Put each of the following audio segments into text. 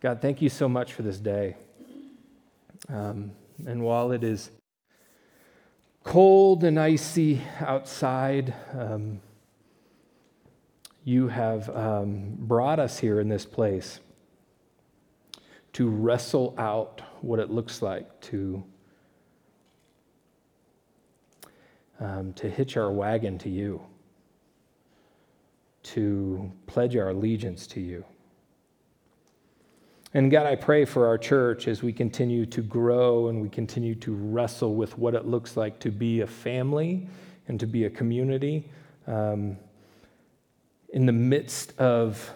God, thank you so much for this day. Um, and while it is cold and icy outside, um, you have um, brought us here in this place to wrestle out what it looks like to, um, to hitch our wagon to you, to pledge our allegiance to you. And God, I pray for our church as we continue to grow and we continue to wrestle with what it looks like to be a family and to be a community um, in the midst of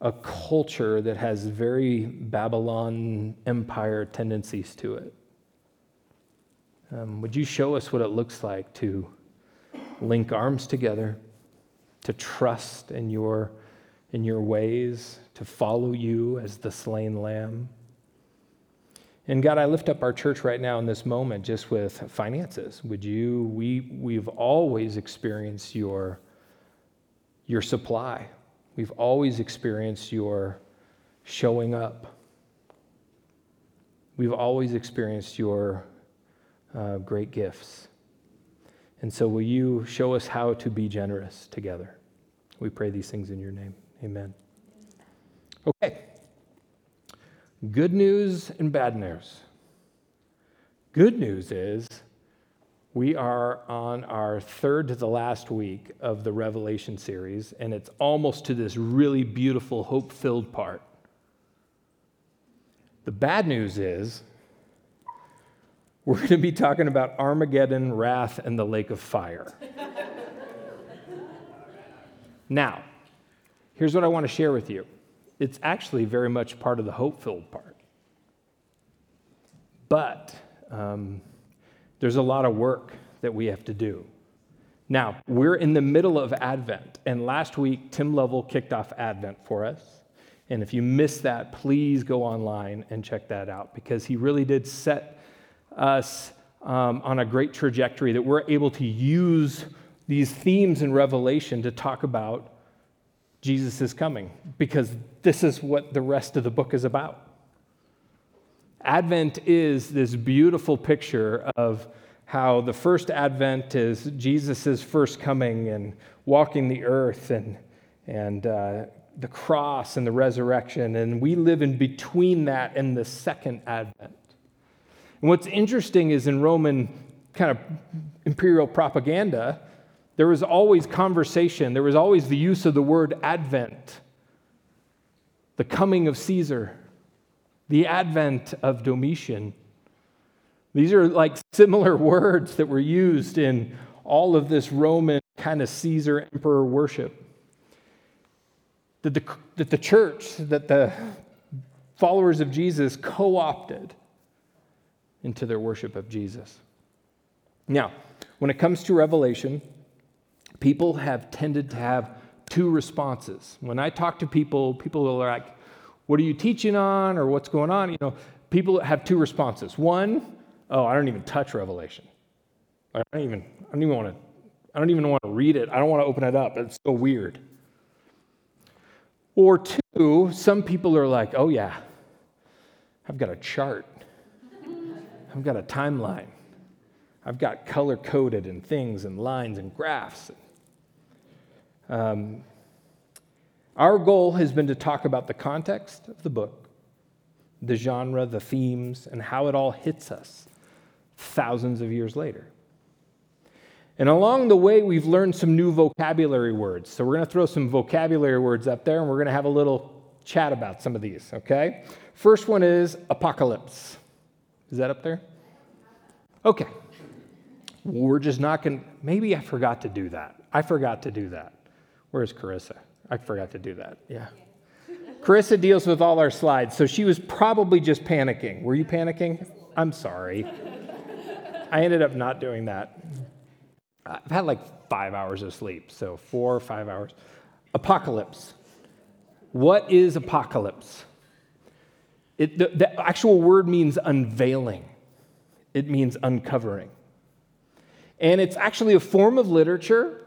a culture that has very Babylon Empire tendencies to it. Um, would you show us what it looks like to link arms together, to trust in your, in your ways, to follow you as the slain lamb? And God, I lift up our church right now in this moment just with finances. Would you, we, we've always experienced your, your supply We've always experienced your showing up. We've always experienced your uh, great gifts. And so, will you show us how to be generous together? We pray these things in your name. Amen. Okay. Good news and bad news. Good news is we are on our third to the last week of the Revelation series, and it's almost to this really beautiful, hope filled part. The bad news is we're going to be talking about Armageddon, wrath, and the lake of fire. now, here's what I want to share with you it's actually very much part of the hope filled part. But, um, there's a lot of work that we have to do. Now, we're in the middle of Advent, and last week, Tim Lovell kicked off Advent for us. And if you missed that, please go online and check that out because he really did set us um, on a great trajectory that we're able to use these themes in Revelation to talk about Jesus is coming because this is what the rest of the book is about. Advent is this beautiful picture of how the first Advent is Jesus' first coming and walking the earth and, and uh, the cross and the resurrection. And we live in between that and the second Advent. And what's interesting is in Roman kind of imperial propaganda, there was always conversation, there was always the use of the word Advent, the coming of Caesar the advent of Domitian. These are like similar words that were used in all of this Roman kind of Caesar emperor worship. That the, that the church, that the followers of Jesus co opted into their worship of Jesus. Now, when it comes to Revelation, people have tended to have two responses. When I talk to people, people are like, what are you teaching on or what's going on? You know, people have two responses. One, oh, I don't even touch Revelation. I don't even, I don't even want to, I don't even want to read it. I don't want to open it up. It's so weird. Or two, some people are like, oh yeah, I've got a chart. I've got a timeline. I've got color coded and things and lines and graphs. Um, our goal has been to talk about the context of the book, the genre, the themes, and how it all hits us thousands of years later. And along the way, we've learned some new vocabulary words. So we're going to throw some vocabulary words up there and we're going to have a little chat about some of these, okay? First one is apocalypse. Is that up there? Okay. We're just not going to, maybe I forgot to do that. I forgot to do that. Where's Carissa? I forgot to do that. Yeah. Carissa deals with all our slides, so she was probably just panicking. Were you panicking? I'm sorry. I ended up not doing that. I've had like five hours of sleep, so four or five hours. Apocalypse. What is apocalypse? It, the, the actual word means unveiling, it means uncovering. And it's actually a form of literature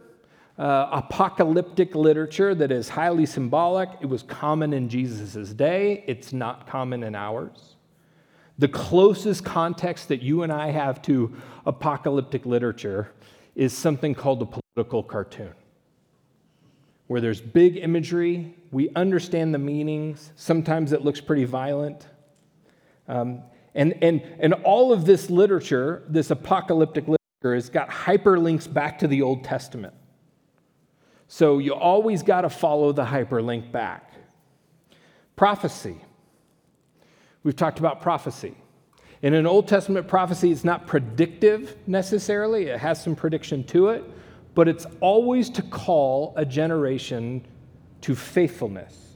uh, apocalyptic literature that is highly symbolic. It was common in Jesus' day, it's not common in ours. The closest context that you and I have to apocalyptic literature is something called a political cartoon, where there's big imagery, we understand the meanings, sometimes it looks pretty violent. Um, and, and, and all of this literature, this apocalyptic literature, has got hyperlinks back to the Old Testament. So you always got to follow the hyperlink back. Prophecy. We've talked about prophecy. In an Old Testament prophecy, it's not predictive necessarily, it has some prediction to it, but it's always to call a generation to faithfulness.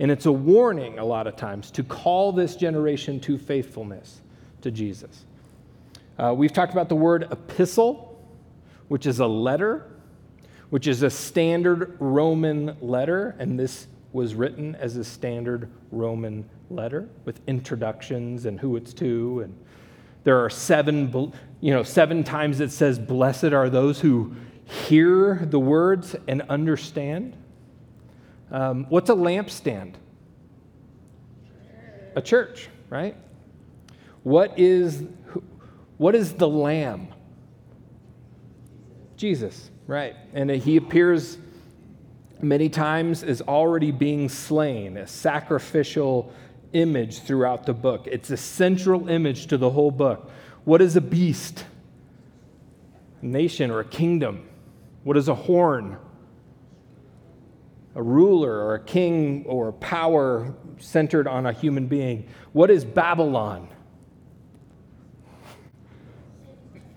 And it's a warning a lot of times to call this generation to faithfulness to Jesus. Uh, we've talked about the word epistle, which is a letter, which is a standard Roman letter, and this was written as a standard Roman letter with introductions and who it's to. And there are seven, you know, seven times it says, Blessed are those who hear the words and understand. Um, what's a lampstand? A church, right? What is, what is the lamb? Jesus, right? And he appears many times as already being slain, a sacrificial image throughout the book. It's a central image to the whole book. What is a beast? A nation or a kingdom. What is a horn? A ruler or a king or power centered on a human being. What is Babylon?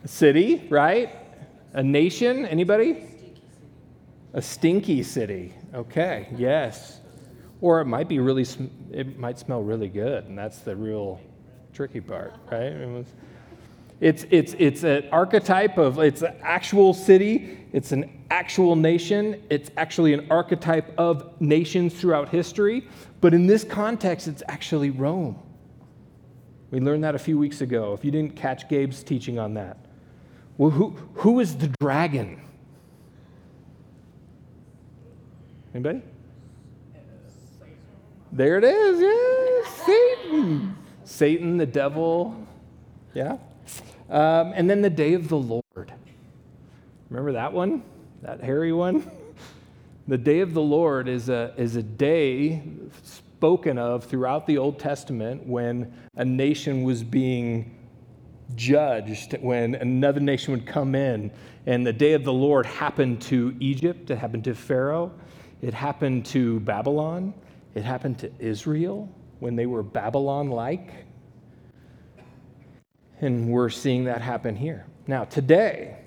A city, right? A nation? Anybody? A stinky city. Okay, yes. Or it might be really, it might smell really good, and that's the real tricky part, right? It's, it's, it's an archetype of, it's an actual city, it's an actual nation, it's actually an archetype of nations throughout history, but in this context, it's actually Rome. We learned that a few weeks ago, if you didn't catch Gabe's teaching on that. Well, who, who is the dragon? Anybody? There it is. Yeah, Satan. Satan, the devil. Yeah. Um, and then the day of the Lord. Remember that one? That hairy one? The day of the Lord is a, is a day spoken of throughout the Old Testament when a nation was being judged, when another nation would come in. And the day of the Lord happened to Egypt, it happened to Pharaoh, it happened to Babylon. It happened to Israel when they were Babylon like. And we're seeing that happen here. Now, today,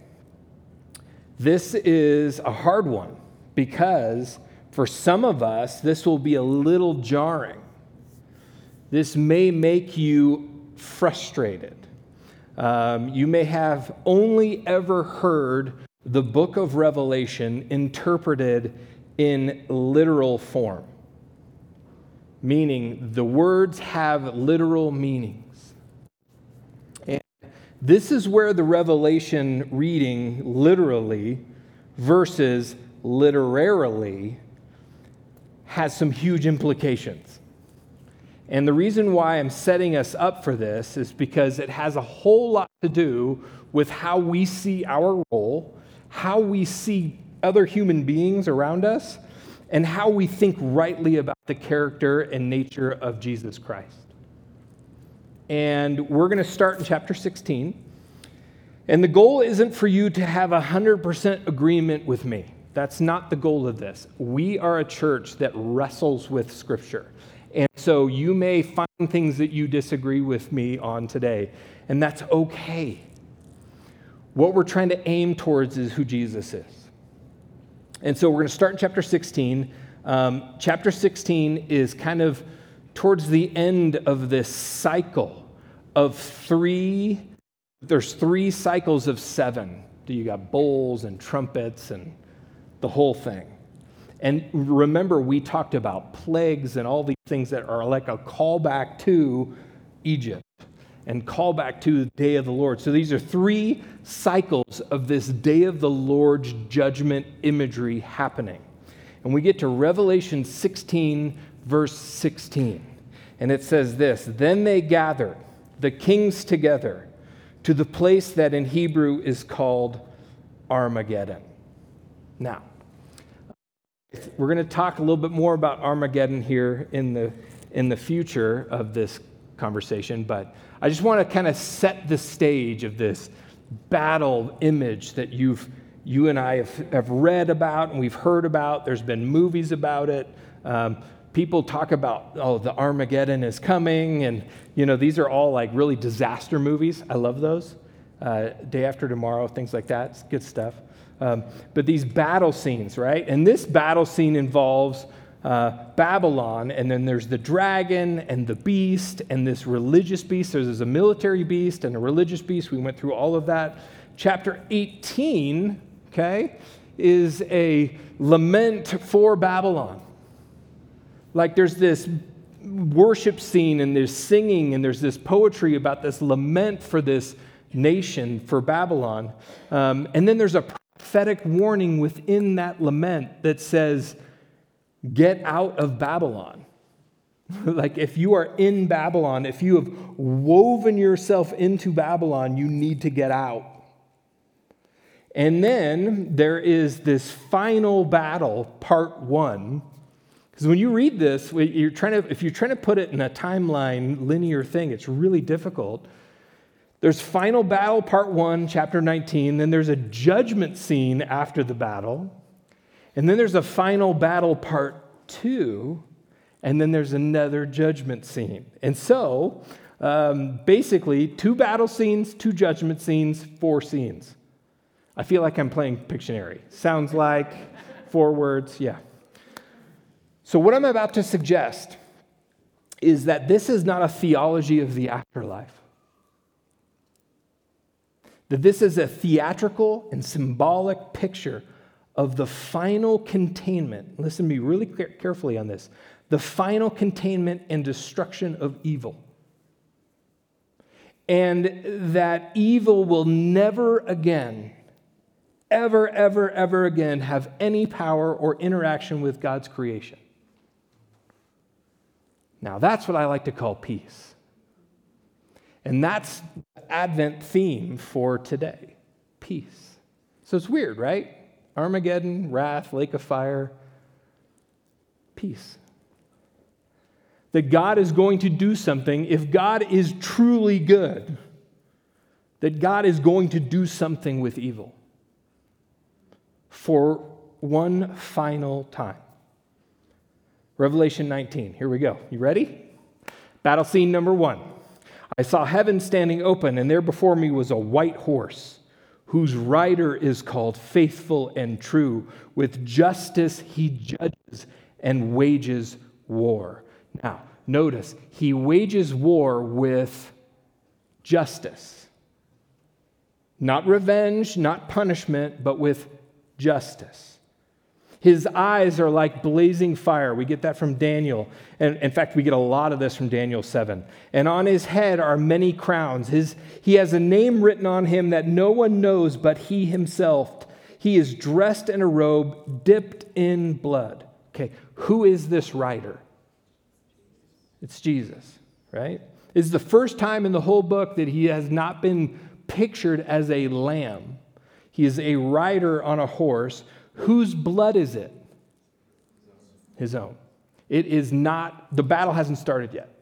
this is a hard one because for some of us, this will be a little jarring. This may make you frustrated. Um, you may have only ever heard the book of Revelation interpreted in literal form, meaning the words have literal meanings. And this is where the Revelation reading literally versus literarily has some huge implications. And the reason why I'm setting us up for this is because it has a whole lot to do with how we see our role, how we see other human beings around us and how we think rightly about the character and nature of Jesus Christ. And we're going to start in chapter 16. And the goal isn't for you to have 100% agreement with me. That's not the goal of this. We are a church that wrestles with Scripture. And so you may find things that you disagree with me on today, and that's okay. What we're trying to aim towards is who Jesus is. And so we're going to start in chapter 16. Um, chapter 16 is kind of towards the end of this cycle of three, there's three cycles of seven. You got bowls and trumpets and the whole thing. And remember, we talked about plagues and all these things that are like a callback to Egypt. and callback to the day of the Lord. So these are three cycles of this day of the Lord's judgment imagery happening. And we get to Revelation 16, verse 16. And it says this Then they gathered, the kings together, to the place that in Hebrew is called Armageddon. Now, we're going to talk a little bit more about Armageddon here in the, in the future of this conversation, but I just want to kind of set the stage of this battle image that you've, you and I have, have read about and we've heard about. There's been movies about it. Um, people talk about, oh, the Armageddon is coming. And, you know, these are all like really disaster movies. I love those. Uh, Day After Tomorrow, things like that. It's good stuff. Um, but these battle scenes, right? And this battle scene involves uh, Babylon, and then there's the dragon and the beast and this religious beast. There's a military beast and a religious beast. We went through all of that. Chapter 18, okay, is a lament for Babylon. Like there's this worship scene and there's singing and there's this poetry about this lament for this nation, for Babylon. Um, and then there's a prophetic warning within that lament that says, Get out of Babylon. like if you are in Babylon, if you have woven yourself into Babylon, you need to get out. And then there is this final battle, part one, because when you read this, you're trying to, if you're trying to put it in a timeline, linear thing, it's really difficult. There's final battle, part one, chapter 19. Then there's a judgment scene after the battle. And then there's a final battle, part two. And then there's another judgment scene. And so, um, basically, two battle scenes, two judgment scenes, four scenes. I feel like I'm playing Pictionary. Sounds like four words, yeah. So, what I'm about to suggest is that this is not a theology of the afterlife. That this is a theatrical and symbolic picture of the final containment. Listen to me really carefully on this the final containment and destruction of evil. And that evil will never again, ever, ever, ever again have any power or interaction with God's creation. Now, that's what I like to call peace. And that's Advent theme for today peace. So it's weird, right? Armageddon, wrath, lake of fire, peace. That God is going to do something. If God is truly good, that God is going to do something with evil for one final time. Revelation 19. Here we go. You ready? Battle scene number one. I saw heaven standing open, and there before me was a white horse, whose rider is called Faithful and True. With justice he judges and wages war. Now, notice, he wages war with justice. Not revenge, not punishment, but with justice. His eyes are like blazing fire. We get that from Daniel. And in fact, we get a lot of this from Daniel 7. And on his head are many crowns. His, he has a name written on him that no one knows but he himself. He is dressed in a robe dipped in blood. Okay, who is this rider? It's Jesus, right? It's the first time in the whole book that he has not been pictured as a lamb. He is a rider on a horse Whose blood is it? His own. It is not, the battle hasn't started yet.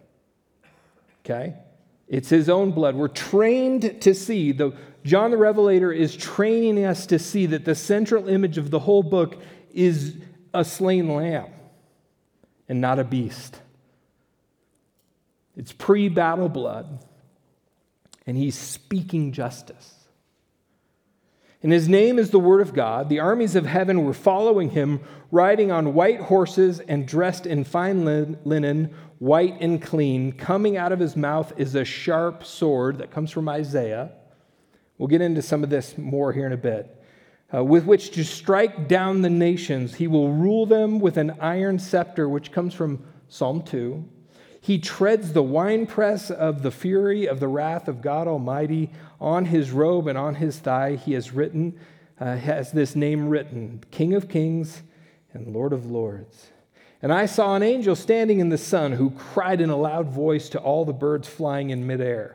Okay? It's his own blood. We're trained to see, the, John the Revelator is training us to see that the central image of the whole book is a slain lamb and not a beast. It's pre battle blood, and he's speaking justice. And his name is the Word of God. The armies of heaven were following him, riding on white horses and dressed in fine linen, white and clean. Coming out of his mouth is a sharp sword that comes from Isaiah. We'll get into some of this more here in a bit. Uh, with which to strike down the nations. He will rule them with an iron scepter, which comes from Psalm 2. He treads the winepress of the fury of the wrath of God Almighty. On his robe and on his thigh, he has written, uh, has this name written King of Kings and Lord of Lords. And I saw an angel standing in the sun who cried in a loud voice to all the birds flying in midair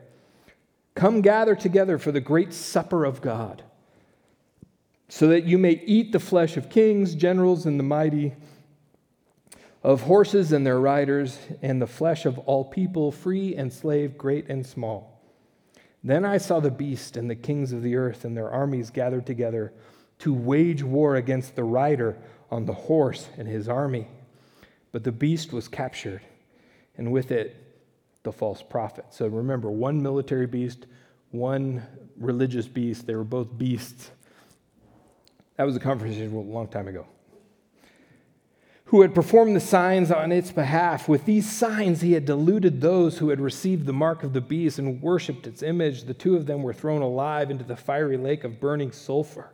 Come gather together for the great supper of God, so that you may eat the flesh of kings, generals, and the mighty, of horses and their riders, and the flesh of all people, free and slave, great and small. Then I saw the beast and the kings of the earth and their armies gathered together to wage war against the rider on the horse and his army. But the beast was captured, and with it, the false prophet. So remember, one military beast, one religious beast. They were both beasts. That was a conversation a long time ago. Who had performed the signs on its behalf. With these signs, he had deluded those who had received the mark of the beast and worshiped its image. The two of them were thrown alive into the fiery lake of burning sulfur.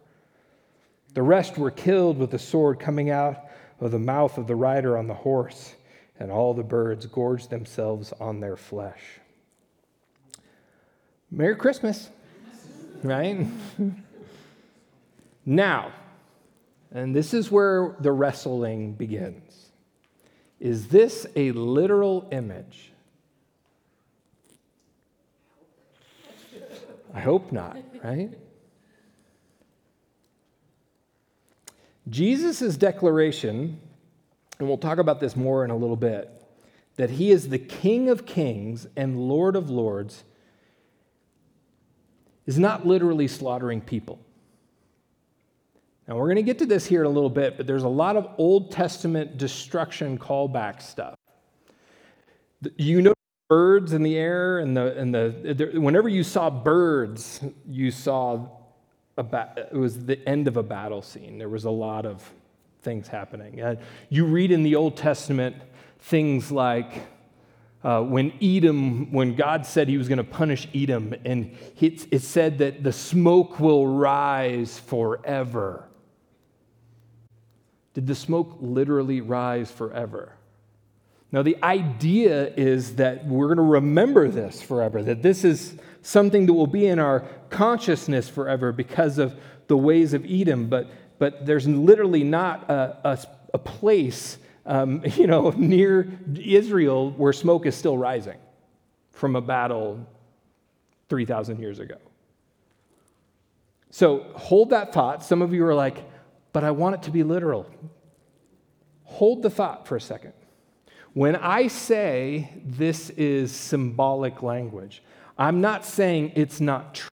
The rest were killed with the sword coming out of the mouth of the rider on the horse, and all the birds gorged themselves on their flesh. Merry Christmas, right? now, and this is where the wrestling begins. Is this a literal image? I hope not, right? Jesus' declaration, and we'll talk about this more in a little bit, that he is the King of kings and Lord of lords, is not literally slaughtering people. Now, we're going to get to this here in a little bit, but there's a lot of Old Testament destruction callback stuff. You know birds in the air, and the, and the, whenever you saw birds, you saw ba- it was the end of a battle scene. There was a lot of things happening. Uh, you read in the Old Testament things like uh, when Edom, when God said he was going to punish Edom, and it, it said that the smoke will rise forever. Did the smoke literally rise forever? Now, the idea is that we're going to remember this forever, that this is something that will be in our consciousness forever because of the ways of Edom, but, but there's literally not a, a, a place, um, you know, near Israel where smoke is still rising from a battle 3,000 years ago. So hold that thought. Some of you are like, but I want it to be literal. Hold the thought for a second. When I say this is symbolic language, I'm not saying it's not true.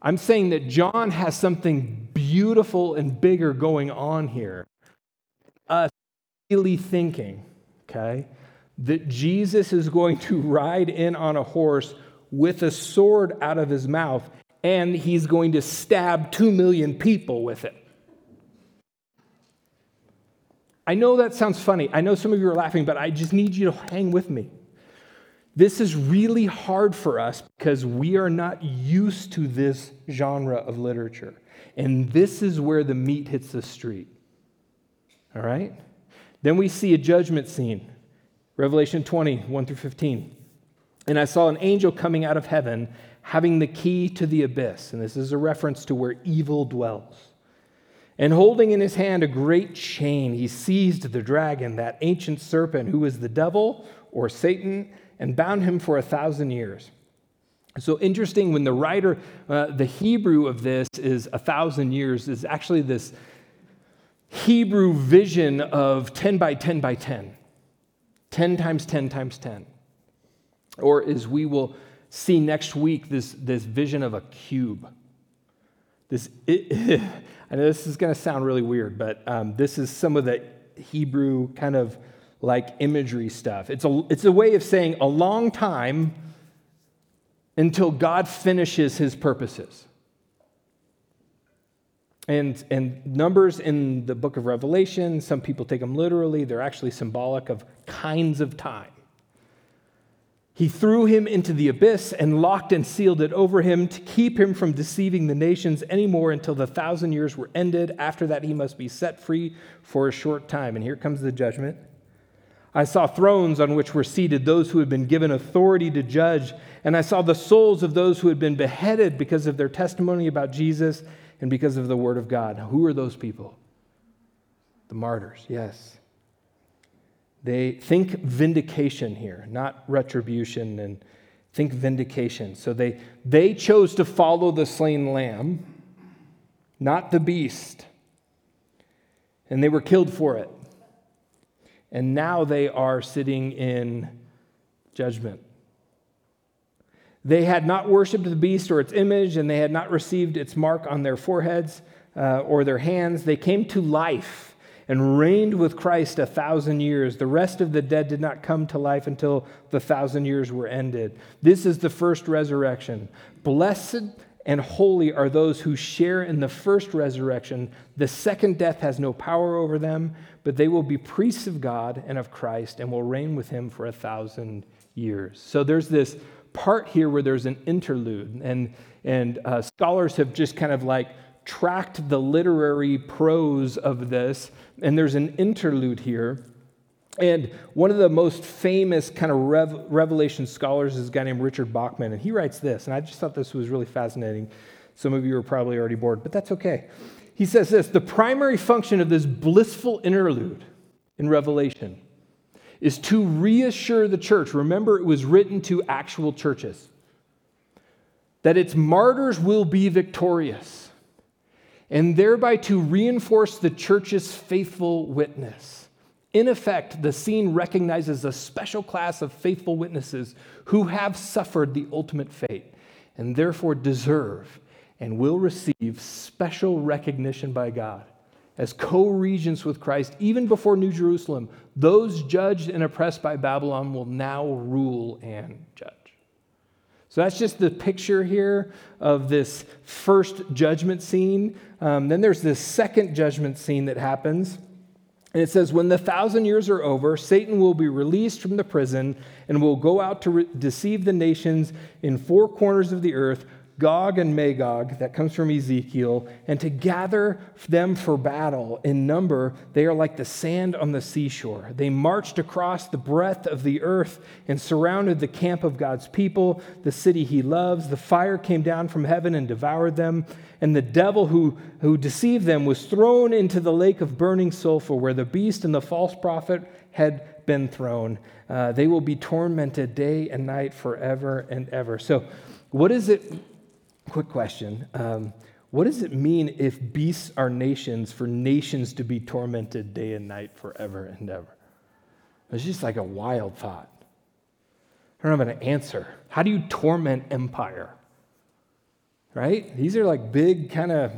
I'm saying that John has something beautiful and bigger going on here. Us really thinking, okay, that Jesus is going to ride in on a horse with a sword out of his mouth and he's going to stab two million people with it. I know that sounds funny. I know some of you are laughing, but I just need you to hang with me. This is really hard for us because we are not used to this genre of literature. And this is where the meat hits the street. All right? Then we see a judgment scene. Revelation 20, 1 through 15. And I saw an angel coming out of heaven having the key to the abyss. And this is a reference to where evil dwells. And holding in his hand a great chain, he seized the dragon, that ancient serpent who is the devil or Satan and bound him for a thousand years. So interesting when the writer, uh, the Hebrew of this is a thousand years, is actually this Hebrew vision of 10 by 10 by 10, 10 times 10 times 10. Or as we will see next week, this, this vision of a cube. This, I know this is going to sound really weird, but um, this is some of the Hebrew kind of like imagery stuff. It's a, it's a way of saying a long time until God finishes his purposes. And, and numbers in the book of Revelation, some people take them literally, they're actually symbolic of kinds of time. He threw him into the abyss and locked and sealed it over him to keep him from deceiving the nations anymore until the thousand years were ended. After that, he must be set free for a short time. And here comes the judgment. I saw thrones on which were seated those who had been given authority to judge, and I saw the souls of those who had been beheaded because of their testimony about Jesus and because of the word of God. Who are those people? The martyrs, yes. They think vindication here, not retribution, and think vindication. So they, they chose to follow the slain lamb, not the beast, and they were killed for it. And now they are sitting in judgment. They had not worshiped the beast or its image, and they had not received its mark on their foreheads uh, or their hands. They came to life and reigned with Christ a thousand years. The rest of the dead did not come to life until the thousand years were ended. This is the first resurrection. Blessed and holy are those who share in the first resurrection. The second death has no power over them, but they will be priests of God and of Christ and will reign with him for a thousand years. So there's this part here where there's an interlude, and, and uh, scholars have just kind of like tracked the literary prose of this, and there's an interlude here. And one of the most famous kind of rev- revelation scholars is a guy named Richard Bauckham, and he writes this, and I just thought this was really fascinating. Some of you are probably already bored, but that's okay. He says this the primary function of this blissful interlude in Revelation is to reassure the church. Remember, it was written to actual churches that its martyrs will be victorious and thereby to reinforce the church's faithful witness. In effect, the scene recognizes a special class of faithful witnesses who have suffered the ultimate fate and therefore deserve and will receive special recognition by God. As co regents with Christ, even before New Jerusalem, those judged and oppressed by Babylon will now rule and judge. So that's just the picture here of this first judgment scene. Um, then there's this second judgment scene that happens. And it says, When the thousand years are over, Satan will be released from the prison and will go out to re- deceive the nations in four corners of the earth Gog and Magog, that comes from Ezekiel, and to gather them for battle in number, they are like the sand on the seashore. They marched across the breadth of the earth and surrounded the camp of God's people, the city he loves. The fire came down from heaven and devoured them, and the devil who, who deceived them was thrown into the lake of burning sulfur, where the beast and the false prophet had been thrown. Uh, they will be tormented day and night forever and ever. So, what is it? Quick question. Um, what does it mean if beasts are nations for nations to be tormented day and night forever and ever? It's just like a wild thought. I don't have an answer. How do you torment empire? Right? These are like big kind of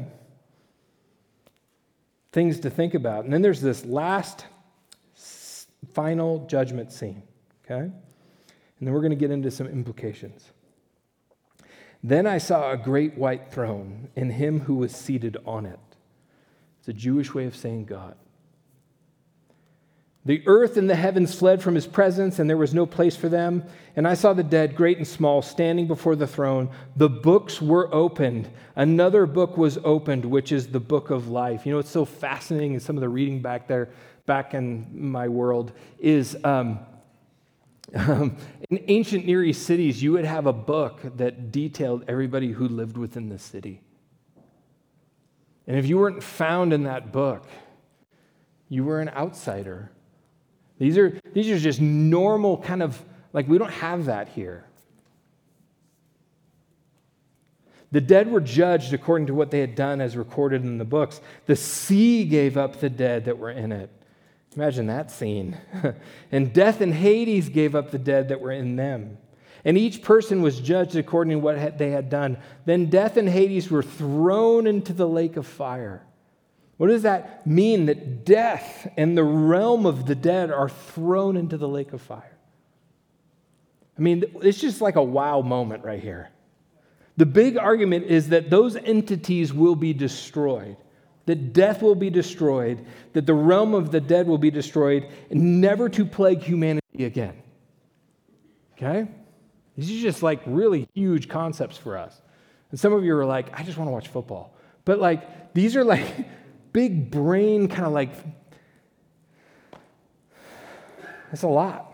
things to think about. And then there's this last final judgment scene, okay? And then we're going to get into some implications. Then I saw a great white throne and him who was seated on it. It's a Jewish way of saying God. The earth and the heavens fled from his presence, and there was no place for them. And I saw the dead, great and small, standing before the throne. The books were opened. Another book was opened, which is the book of life. You know, it's so fascinating in some of the reading back there, back in my world, is um, um, in ancient Near East cities, you would have a book that detailed everybody who lived within the city. And if you weren't found in that book, you were an outsider. These are, these are just normal kind of, like, we don't have that here. The dead were judged according to what they had done as recorded in the books. The sea gave up the dead that were in it. Imagine that scene. and death and Hades gave up the dead that were in them. And each person was judged according to what they had done. Then death and Hades were thrown into the lake of fire. What does that mean that death and the realm of the dead are thrown into the lake of fire? I mean, it's just like a wow moment right here. The big argument is that those entities will be destroyed that death will be destroyed, that the realm of the dead will be destroyed, and never to plague humanity again. Okay? These are just like really huge concepts for us. And some of you are like, I just want to watch football. But like, these are like big brain kind of like, That's a lot.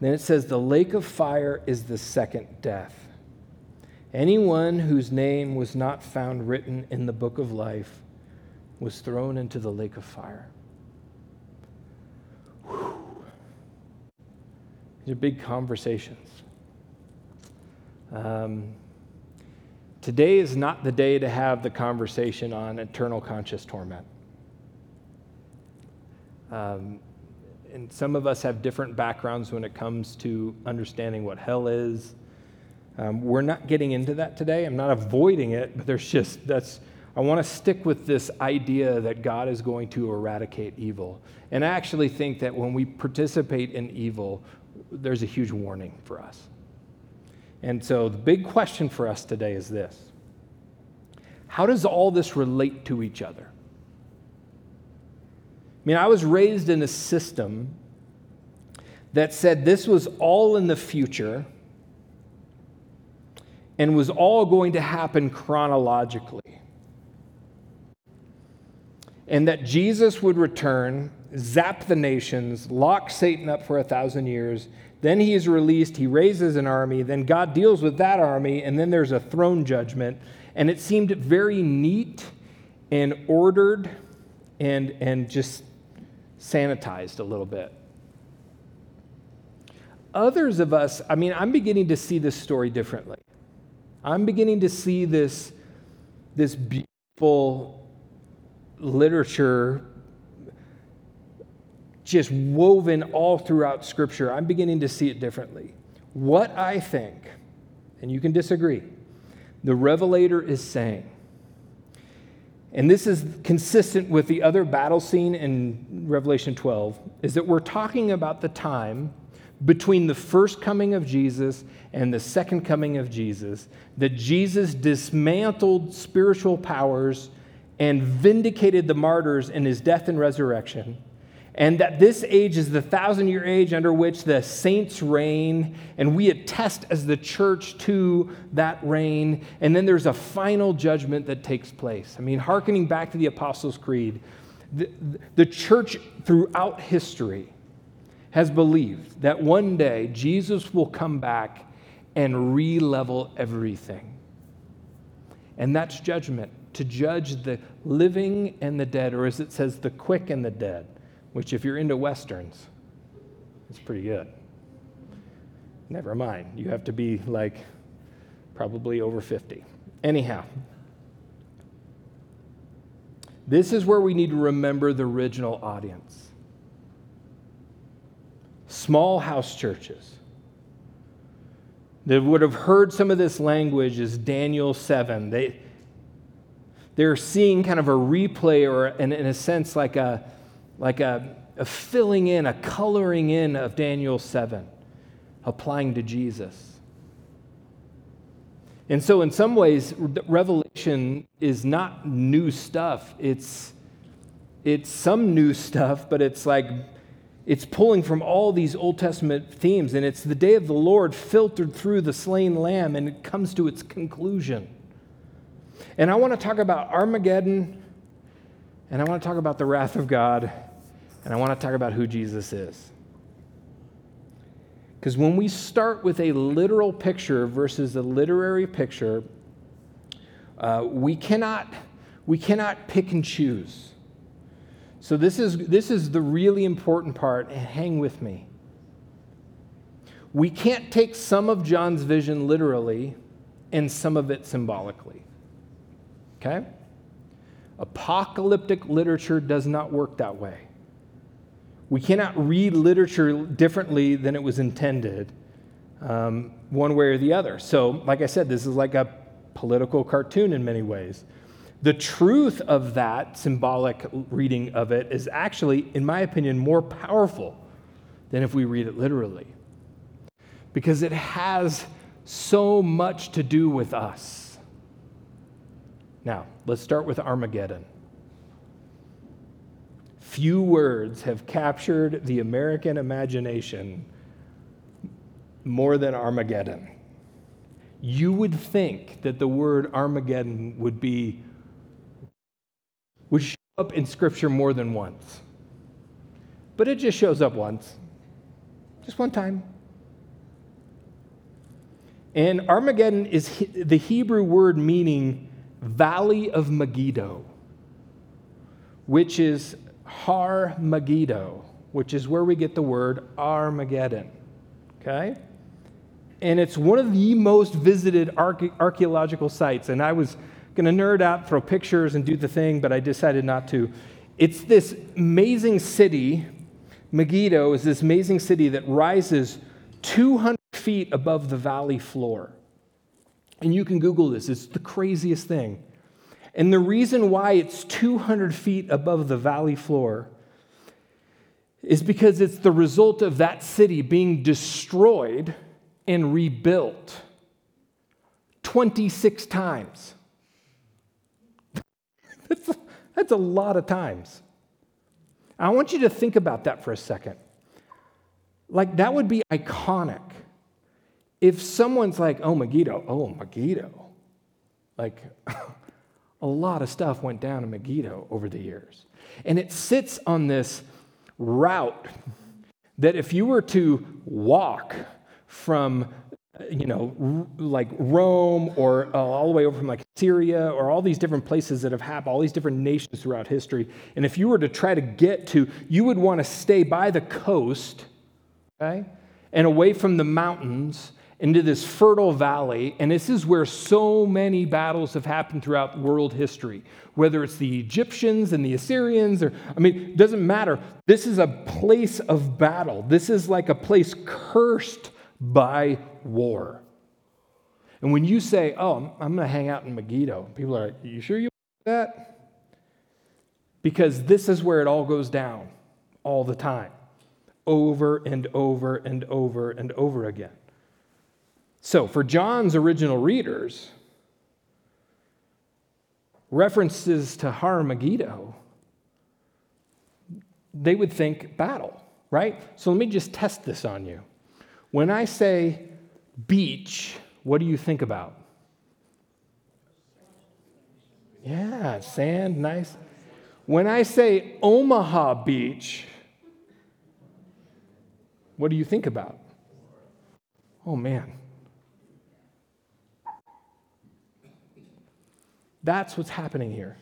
Then it says, The lake of fire is the second death. Anyone whose name was not found written in the book of life was thrown into the lake of fire. Whew. These are big conversations. Um, today is not the day to have the conversation on eternal conscious torment. Um, and some of us have different backgrounds when it comes to understanding what hell is. Um, we're not getting into that today. I'm not avoiding it, but there's just, that's, I want to stick with this idea that God is going to eradicate evil. And I actually think that when we participate in evil, there's a huge warning for us. And so the big question for us today is this How does all this relate to each other? I mean, I was raised in a system that said this was all in the future and was all going to happen chronologically. And that Jesus would return, zap the nations, lock Satan up for a thousand years. Then he is released, he raises an army, then God deals with that army, and then there's a throne judgment. And it seemed very neat and ordered and, and just sanitized a little bit. Others of us, I mean, I'm beginning to see this story differently. I'm beginning to see this, this beautiful literature just woven all throughout Scripture. I'm beginning to see it differently. What I think, and you can disagree, the Revelator is saying, and this is consistent with the other battle scene in Revelation 12, is that we're talking about the time between the first coming of Jesus and the second coming of Jesus, that Jesus dismantled spiritual powers and vindicated the martyrs in his death and resurrection, and that this age is the thousand year age under which the saints reign, and we attest as the church to that reign, and then there's a final judgment that takes place. I mean, hearkening back to the Apostles' Creed, the, the church throughout history has believed that one day Jesus will come back and re level everything. And that's judgment, to judge the living and the dead, or as it says, the quick and the dead, which, if you're into Westerns, it's pretty good. Never mind, you have to be like probably over 50. Anyhow, this is where we need to remember the original audience small house churches that would have heard some of this language is Daniel 7. They, they're seeing kind of a replay or, in, in a sense, like a, like a, a filling in, a coloring in of Daniel 7, applying to Jesus. And so, in some ways, Revelation is not new stuff. It's, it's some new stuff, but it's like it's pulling from all these Old Testament themes, and it's the day of the Lord filtered through the slain lamb, and it comes to its conclusion. And I want to talk about Armageddon, and I want to talk about the wrath of God, and I want to talk about who Jesus is. Because when we start with a literal picture versus a literary picture, uh, we, cannot, we cannot pick and choose. So, this is, this is the really important part, and hang with me. We can't take some of John's vision literally and some of it symbolically. Okay? Apocalyptic literature does not work that way. We cannot read literature differently than it was intended, um, one way or the other. So, like I said, this is like a political cartoon in many ways. The truth of that symbolic reading of it is actually, in my opinion, more powerful than if we read it literally. Because it has so much to do with us. Now, let's start with Armageddon. Few words have captured the American imagination more than Armageddon. You would think that the word Armageddon would be up in Scripture more than once. but it just shows up once, just one time. And Armageddon is the Hebrew word meaning valley of Megiddo, which is Har Megiddo, which is where we get the word Armageddon. Okay? And it's one of the most visited archaeological sites. And I was going to nerd out, throw pictures, and do the thing, but I decided not to. It's this amazing city. Megiddo is this amazing city that rises 200 feet above the valley floor. And you can Google this, it's the craziest thing. And the reason why it's 200 feet above the valley floor is because it's the result of that city being destroyed and rebuilt 26 times. That's, a, that's a lot of times. I want you to think about that for a second. Like, that would be iconic. If someone's like, oh, Megiddo, oh, Megiddo. Like, a lot of stuff went down in Megiddo over the years. And it sits on this route that if you were to walk from you know, like Rome or uh, all the way over from like Syria or all these different places that have happened, all these different nations throughout history. And if you were to try to get to, you would want to stay by the coast, okay, and away from the mountains into this fertile valley. And this is where so many battles have happened throughout world history, whether it's the Egyptians and the Assyrians, or, I mean, it doesn't matter. This is a place of battle. This is like a place cursed by war. And when you say, oh, I'm going to hang out in Megiddo, people are like, you sure you that? Because this is where it all goes down all the time, over and over and over and over again. So, for John's original readers, references to Har Megiddo, they would think battle, right? So, let me just test this on you. When I say beach, what do you think about? Yeah, sand, nice. When I say Omaha Beach, what do you think about? Oh man, That's what's happening here.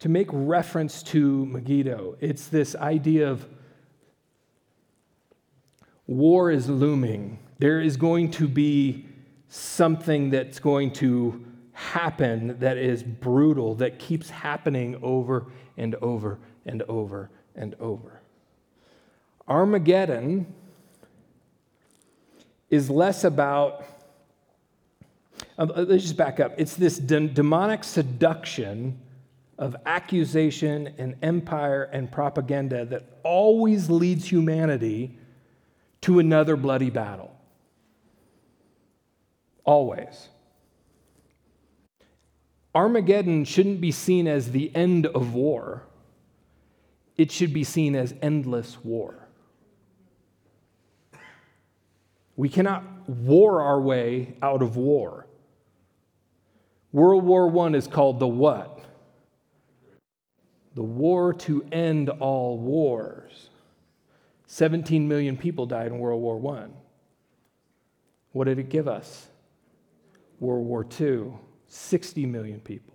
To make reference to Megiddo, it's this idea of war is looming. There is going to be something that's going to happen that is brutal, that keeps happening over and over and over and over. Armageddon is less about um, let's just back up. It's this de- demonic seduction of accusation and empire and propaganda that always leads humanity to another bloody battle. Always. Armageddon shouldn't be seen as the end of war, it should be seen as endless war. We cannot war our way out of war. World War I is called the what? The war to end all wars. 17 million people died in World War I. What did it give us? World War II, 60 million people.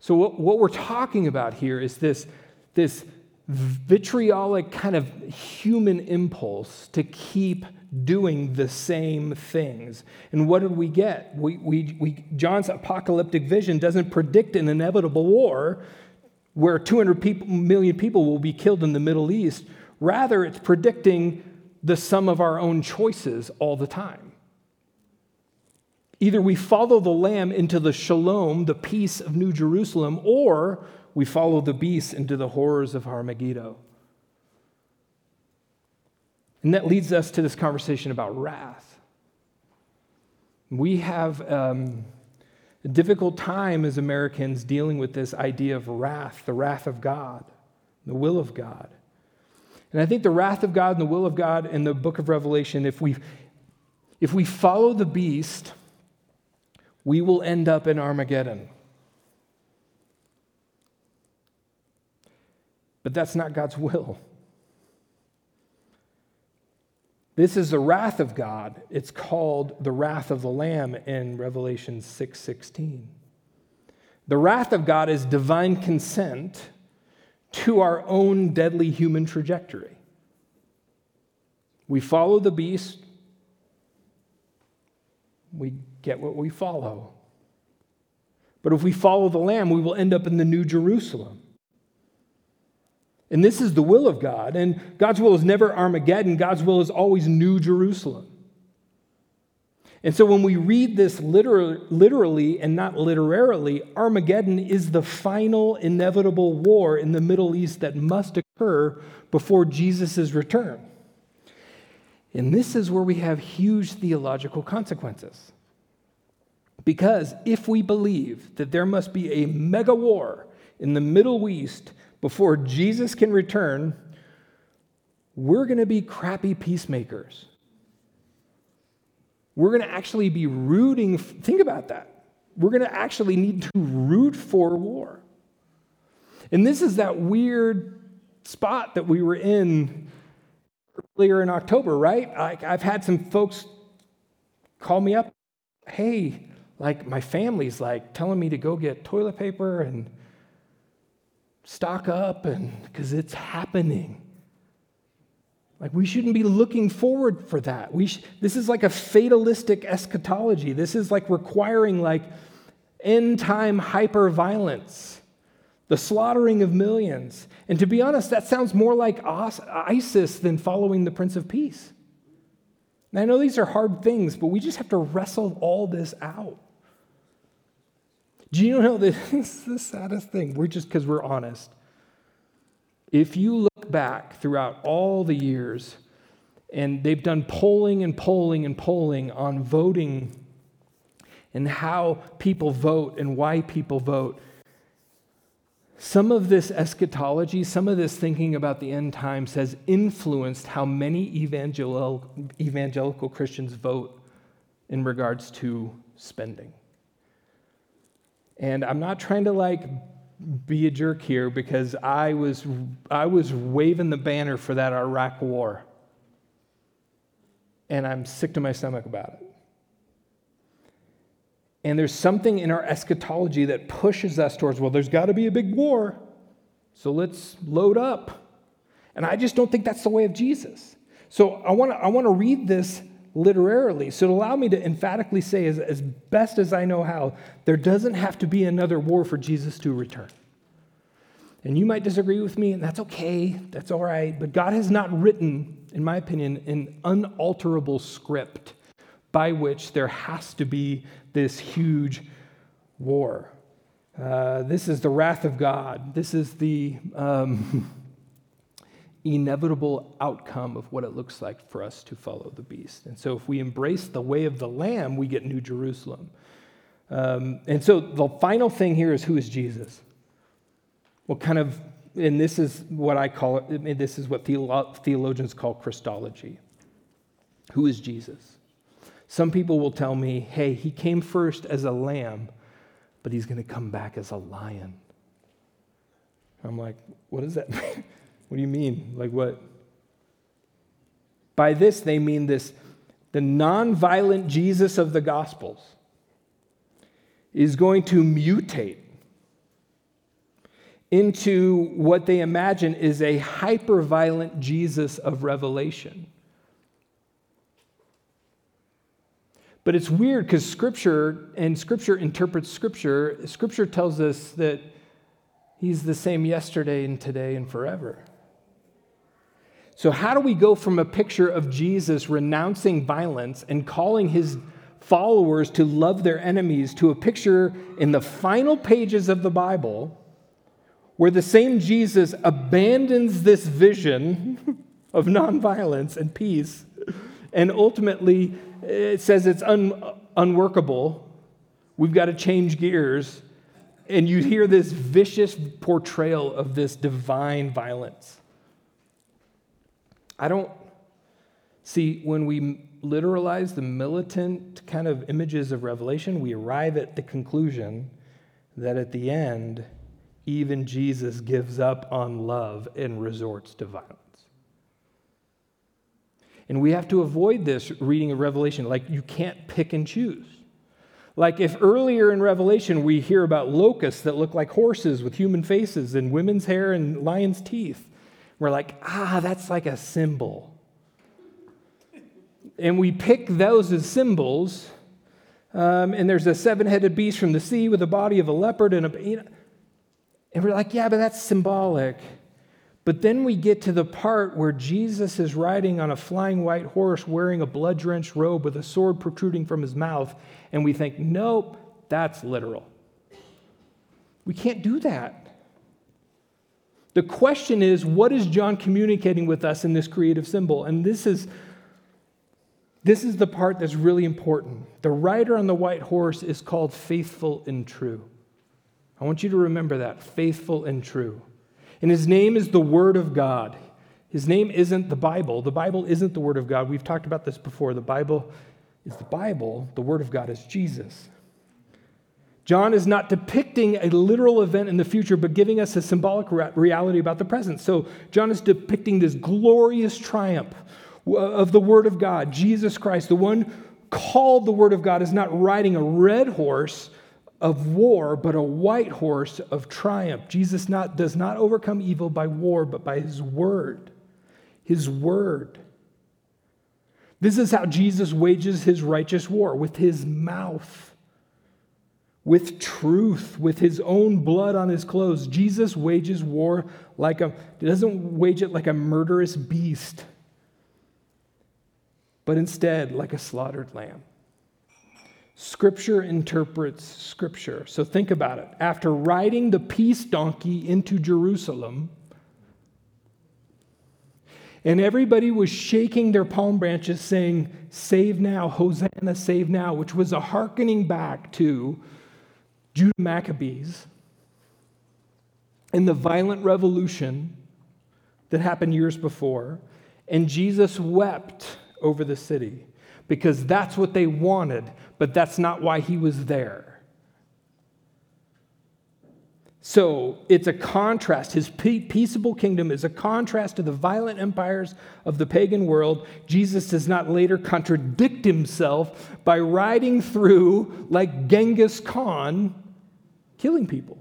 So, what, what we're talking about here is this, this vitriolic kind of human impulse to keep doing the same things. And what did we get? We, we, we, John's apocalyptic vision doesn't predict an inevitable war where 200 people, million people will be killed in the Middle East. Rather, it's predicting the sum of our own choices all the time. Either we follow the Lamb into the shalom, the peace of New Jerusalem, or we follow the beast into the horrors of Armageddon. And that leads us to this conversation about wrath. We have um, a difficult time as Americans dealing with this idea of wrath, the wrath of God, the will of God. And I think the wrath of God and the will of God in the book of Revelation, if we, if we follow the beast, we will end up in Armageddon. But that's not God's will. This is the wrath of God. It's called the wrath of the Lamb in Revelation 6:16. the wrath of God is divine consent to our own deadly human trajectory. We follow the beast, we get what we follow. But if we follow the Lamb, we will end up in the New Jerusalem. And this is the will of God. And God's will is never Armageddon, God's will is always New Jerusalem. And so when we read this literally and not literarily, Armageddon is the final inevitable war in the Middle East that must occur before Jesus' return. And this is where we have huge theological consequences. Because if we believe that there must be a mega war in the Middle East before Jesus can return, we're going to be crappy peacemakers. We're going to actually be rooting, think about that. We're going to actually need to root for war. And this is that weird spot that we were in earlier in October, right? Like I've had some folks call me up, hey, like my family's like telling me to go get toilet paper and stock up and because it's happening. Like we shouldn't be looking forward for that. We sh- this is like a fatalistic eschatology. This is like requiring like end time hyper violence, the slaughtering of millions. And to be honest, that sounds more like ISIS than following the Prince of Peace. And I know these are hard things, but we just have to wrestle all this out. Do you know this is the saddest thing? We're just because we're honest. If you look back throughout all the years, and they've done polling and polling and polling on voting and how people vote and why people vote. Some of this eschatology, some of this thinking about the end times has influenced how many evangelical, evangelical Christians vote in regards to spending. And I'm not trying to like be a jerk here because I was, I was waving the banner for that Iraq war. And I'm sick to my stomach about it. And there's something in our eschatology that pushes us towards, well, there's got to be a big war. So let's load up. And I just don't think that's the way of Jesus. So I want to I want to read this literarily. So, allow me to emphatically say, as, as best as I know how, there doesn't have to be another war for Jesus to return. And you might disagree with me, and that's okay, that's all right. But God has not written, in my opinion, an unalterable script by which there has to be this huge war. Uh, this is the wrath of God. This is the. Um, inevitable outcome of what it looks like for us to follow the beast. And so, if we embrace the way of the Lamb, we get New Jerusalem. Um, and so, the final thing here is who is Jesus? What kind of, and this is what I call it, this is what theologians call Christology. Who is Jesus? Some people will tell me, hey, he came first as a lamb, but he's going to come back as a lion. I'm like, what does that mean? What do you mean? Like what? By this, they mean this the nonviolent Jesus of the Gospels is going to mutate into what they imagine is a hyper violent Jesus of Revelation. But it's weird because Scripture and Scripture interprets Scripture. Scripture tells us that He's the same yesterday and today and forever. So, how do we go from a picture of Jesus renouncing violence and calling his followers to love their enemies to a picture in the final pages of the Bible where the same Jesus abandons this vision of nonviolence and peace and ultimately it says it's un- unworkable? We've got to change gears. And you hear this vicious portrayal of this divine violence. I don't see when we literalize the militant kind of images of Revelation, we arrive at the conclusion that at the end, even Jesus gives up on love and resorts to violence. And we have to avoid this reading of Revelation. Like, you can't pick and choose. Like, if earlier in Revelation we hear about locusts that look like horses with human faces and women's hair and lions' teeth, we're like, ah, that's like a symbol. And we pick those as symbols. Um, and there's a seven headed beast from the sea with the body of a leopard and a. You know, and we're like, yeah, but that's symbolic. But then we get to the part where Jesus is riding on a flying white horse wearing a blood drenched robe with a sword protruding from his mouth, and we think, nope, that's literal. We can't do that. The question is, what is John communicating with us in this creative symbol? And this is this is the part that's really important. The rider on the white horse is called faithful and true. I want you to remember that faithful and true. And his name is the Word of God. His name isn't the Bible. The Bible isn't the Word of God. We've talked about this before. The Bible is the Bible, the Word of God is Jesus. John is not depicting a literal event in the future, but giving us a symbolic reality about the present. So, John is depicting this glorious triumph of the Word of God, Jesus Christ. The one called the Word of God is not riding a red horse, of war, but a white horse of triumph. Jesus not, does not overcome evil by war, but by his word. His word. This is how Jesus wages his righteous war with his mouth, with truth, with his own blood on his clothes. Jesus wages war like a, doesn't wage it like a murderous beast, but instead like a slaughtered lamb. Scripture interprets Scripture. So think about it. After riding the peace donkey into Jerusalem, and everybody was shaking their palm branches, saying, Save now, Hosanna, save now, which was a hearkening back to Judah Maccabees and the violent revolution that happened years before. And Jesus wept over the city because that's what they wanted but that's not why he was there. So it's a contrast. His peaceable kingdom is a contrast to the violent empires of the pagan world. Jesus does not later contradict himself by riding through like Genghis Khan, killing people.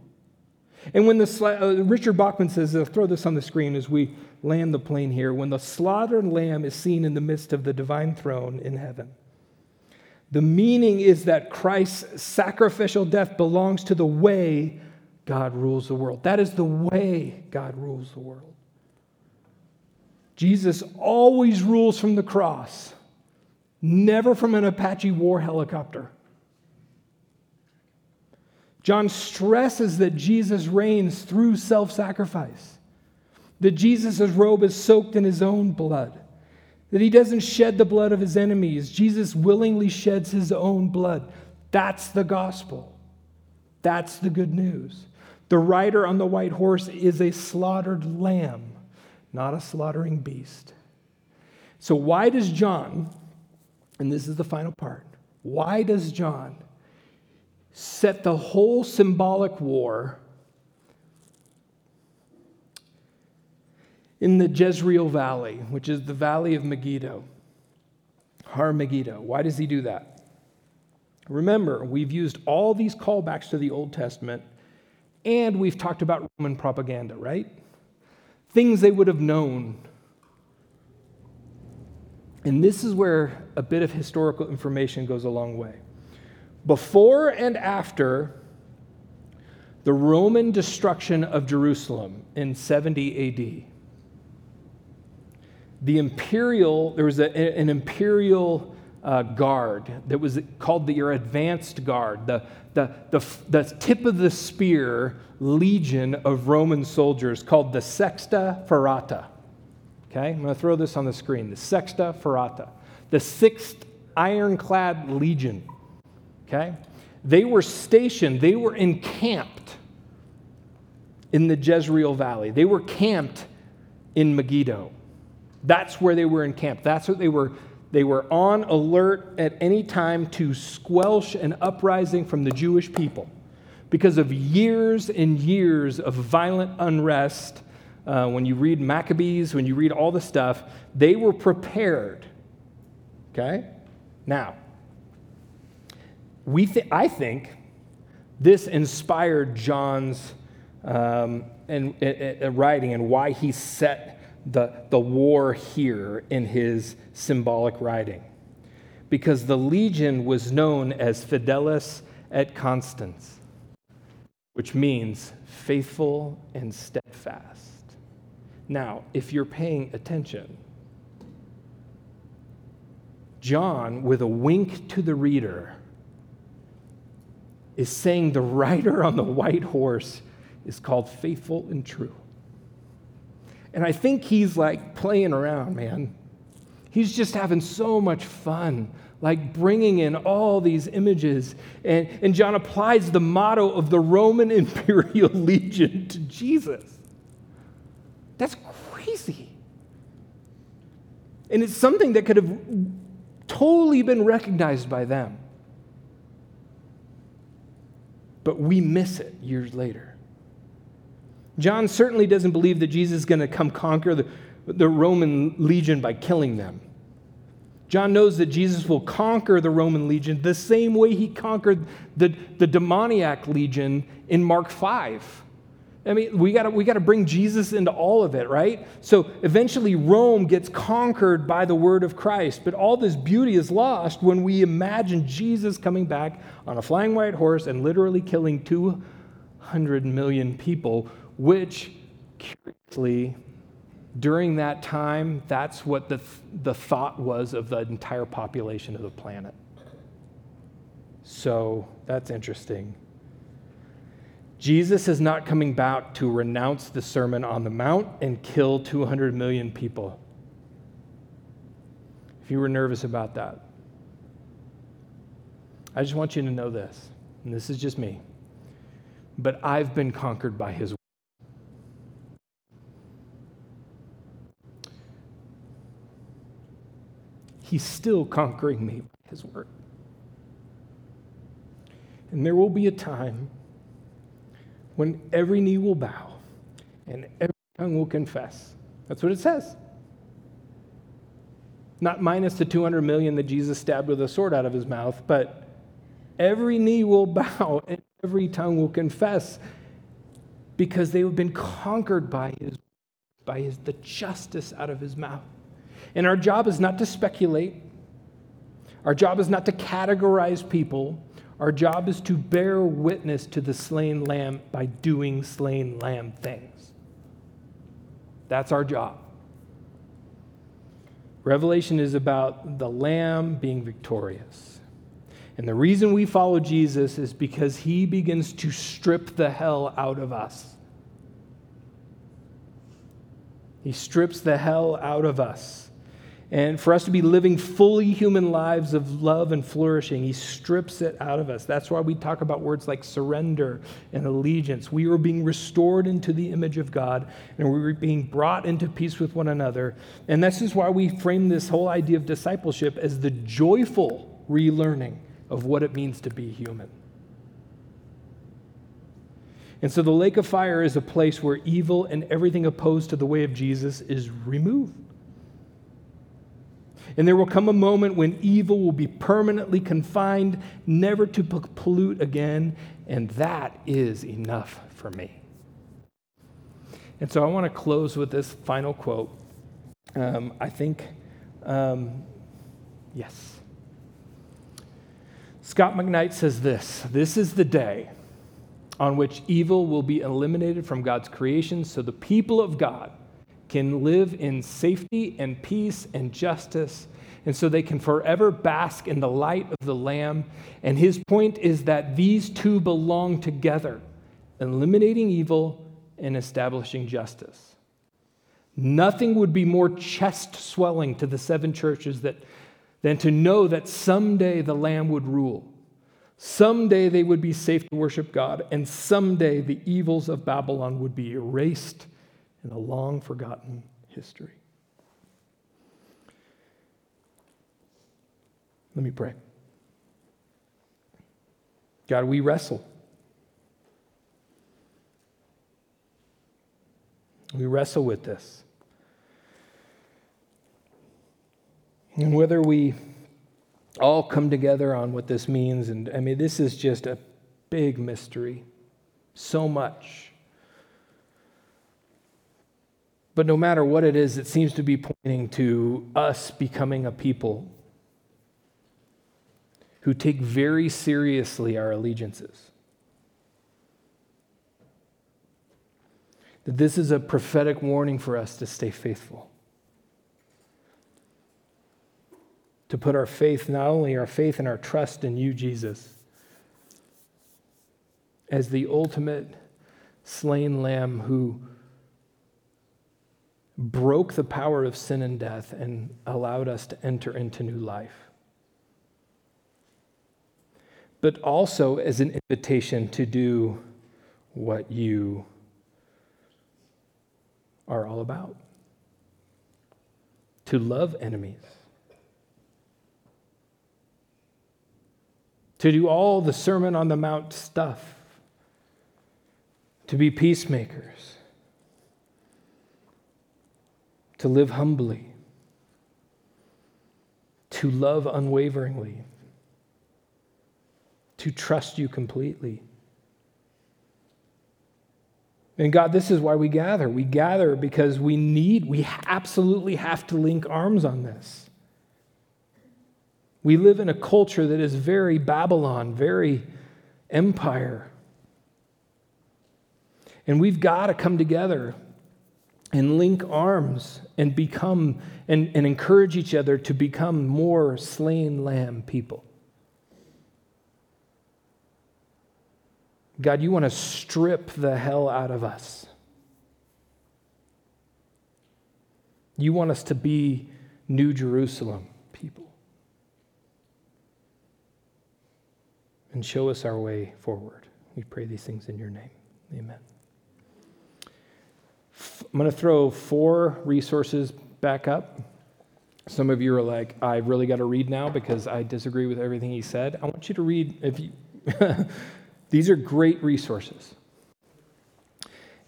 And when the uh, Richard Bauckham says, I'll throw this on the screen as we land the plane here. When the slaughtered lamb is seen in the midst of the divine throne in heaven, the meaning is that Christ's sacrificial death belongs to the way God rules the world. That is the way God rules the world. Jesus always rules from the cross, never from an Apache war helicopter. John stresses that Jesus reigns through self sacrifice, that Jesus' robe is soaked in his own blood that he doesn't shed the blood of his enemies. Jesus willingly sheds his own blood. That's the gospel. That's the good news. The rider on the white horse is a slaughtered lamb, not a slaughtering beast. So, why does John, and this is the final part, why does John set the whole symbolic war in the Jezreel Valley, which is the valley of Megiddo. Har Megiddo. Why does he do that? Remember, we've used all these callbacks to the Old Testament, and we've talked about Roman propaganda, right? Things they would have known. And this is where a bit of historical information goes a long way. Before and after the Roman destruction of Jerusalem in 70 AD, the imperial, there was a, an imperial uh, guard that was called the, your advanced guard, the, the, the, the tip of the spear legion of Roman soldiers called the Sexta Ferrata. Okay, I'm going to throw this on the screen. The Sexta Ferrata, the sixth ironclad legion. Okay, they were stationed, they were encamped in the Jezreel Valley. They were camped in Megiddo. That's where they were encamped. That's what they were. They were on alert at any time to squelch an uprising from the Jewish people because of years and years of violent unrest. Uh, when you read Maccabees, when you read all the stuff, they were prepared. Okay? Now, we th- I think this inspired John's um, and, and, and writing and why he set the, the war here in his symbolic writing. Because the legion was known as Fidelis et Constans, which means faithful and steadfast. Now, if you're paying attention, John, with a wink to the reader, is saying the rider on the white horse is called faithful and true. And I think he's like playing around, man. He's just having so much fun, like bringing in all these images. And, and John applies the motto of the Roman Imperial Legion to Jesus. That's crazy. And it's something that could have totally been recognized by them. But we miss it years later. John certainly doesn't believe that Jesus is going to come conquer the, the Roman legion by killing them. John knows that Jesus will conquer the Roman legion the same way he conquered the, the demoniac legion in Mark 5. I mean, we got we to bring Jesus into all of it, right? So eventually, Rome gets conquered by the word of Christ, but all this beauty is lost when we imagine Jesus coming back on a flying white horse and literally killing 200 million people which, curiously, during that time, that's what the, the thought was of the entire population of the planet. So that's interesting. Jesus is not coming back to renounce the Sermon on the Mount and kill 200 million people. If you were nervous about that, I just want you to know this, and this is just me, but I've been conquered by his Word. He's still conquering me by His word. And there will be a time when every knee will bow and every tongue will confess. That's what it says. Not minus the 200 million that Jesus stabbed with a sword out of his mouth, but every knee will bow and every tongue will confess because they have been conquered by his by his, the justice out of his mouth. And our job is not to speculate, our job is not to categorize people. Our job is to bear witness to the slain lamb by doing slain lamb things. That's our job. Revelation is about the lamb being victorious. And the reason we follow Jesus is because he begins to strip the hell out of us. He strips the hell out of us and for us to be living fully human lives of love and flourishing, he strips it out of us. That's why we talk about words like surrender and allegiance. We are being restored into the image of God, and we're being brought into peace with one another. And this is why we frame this whole idea of discipleship as the joyful relearning of what it means to be human. And so the lake of fire is a place where evil and everything opposed to the way of Jesus is removed. And there will come a moment when evil will be permanently confined, never to pollute again, and that is enough for me. And so I want to close with this final quote. Um, I think, um, yes. Scot McKnight says this This is the day on which evil will be eliminated from God's creation, so the people of God can live in safety and peace and justice. And so they can forever bask in the light of the Lamb. And his point is that these two belong together, eliminating evil and establishing justice. Nothing would be more chest swelling to the seven churches that, than to know that someday the Lamb would rule. Someday they would be safe to worship God, and someday the evils of Babylon would be erased in a long forgotten history. Let me pray. God, we wrestle. We wrestle with this. And whether we all come together on what this means, and I mean, this is just a big mystery. So much. But no matter what it is, it seems to be pointing to us becoming a people who take very seriously our allegiances. That this is a prophetic warning for us to stay faithful. To put our faith, not only our faith and our trust in you, Jesus, as the ultimate slain lamb who broke the power of sin and death and allowed us to enter into new life. But also as an invitation to do what you are all about. To love enemies, to do all the Sermon on the Mount stuff, to be peacemakers, to live humbly, to love unwaveringly, to trust you completely. And God, this is why we gather. We gather because we need, we absolutely have to link arms on this. We live in a culture that is very Babylon, very empire. And we've got to come together and link arms and become and, and encourage each other to become more slain lamb people. God, you want to strip the hell out of us. You want us to be New Jerusalem people. And show us our way forward. We pray these things in your name. Amen. I'm going to throw four resources back up. Some of you are like, "I've really got to read now because I disagree with everything he said. I want you to read, if you. These are great resources.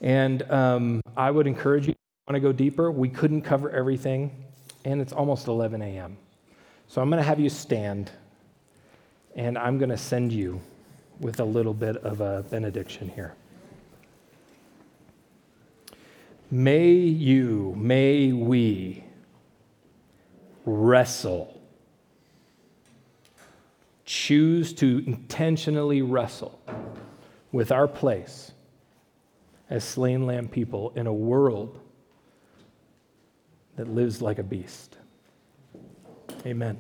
And um, I would encourage you want to go deeper. We couldn't cover everything, and it's almost 11 a.m. So I'm going to have you stand, and I'm going to send you with a little bit of a benediction here. May you, may we wrestle choose to intentionally wrestle with our place as slain lamb people in a world that lives like a beast. Amen.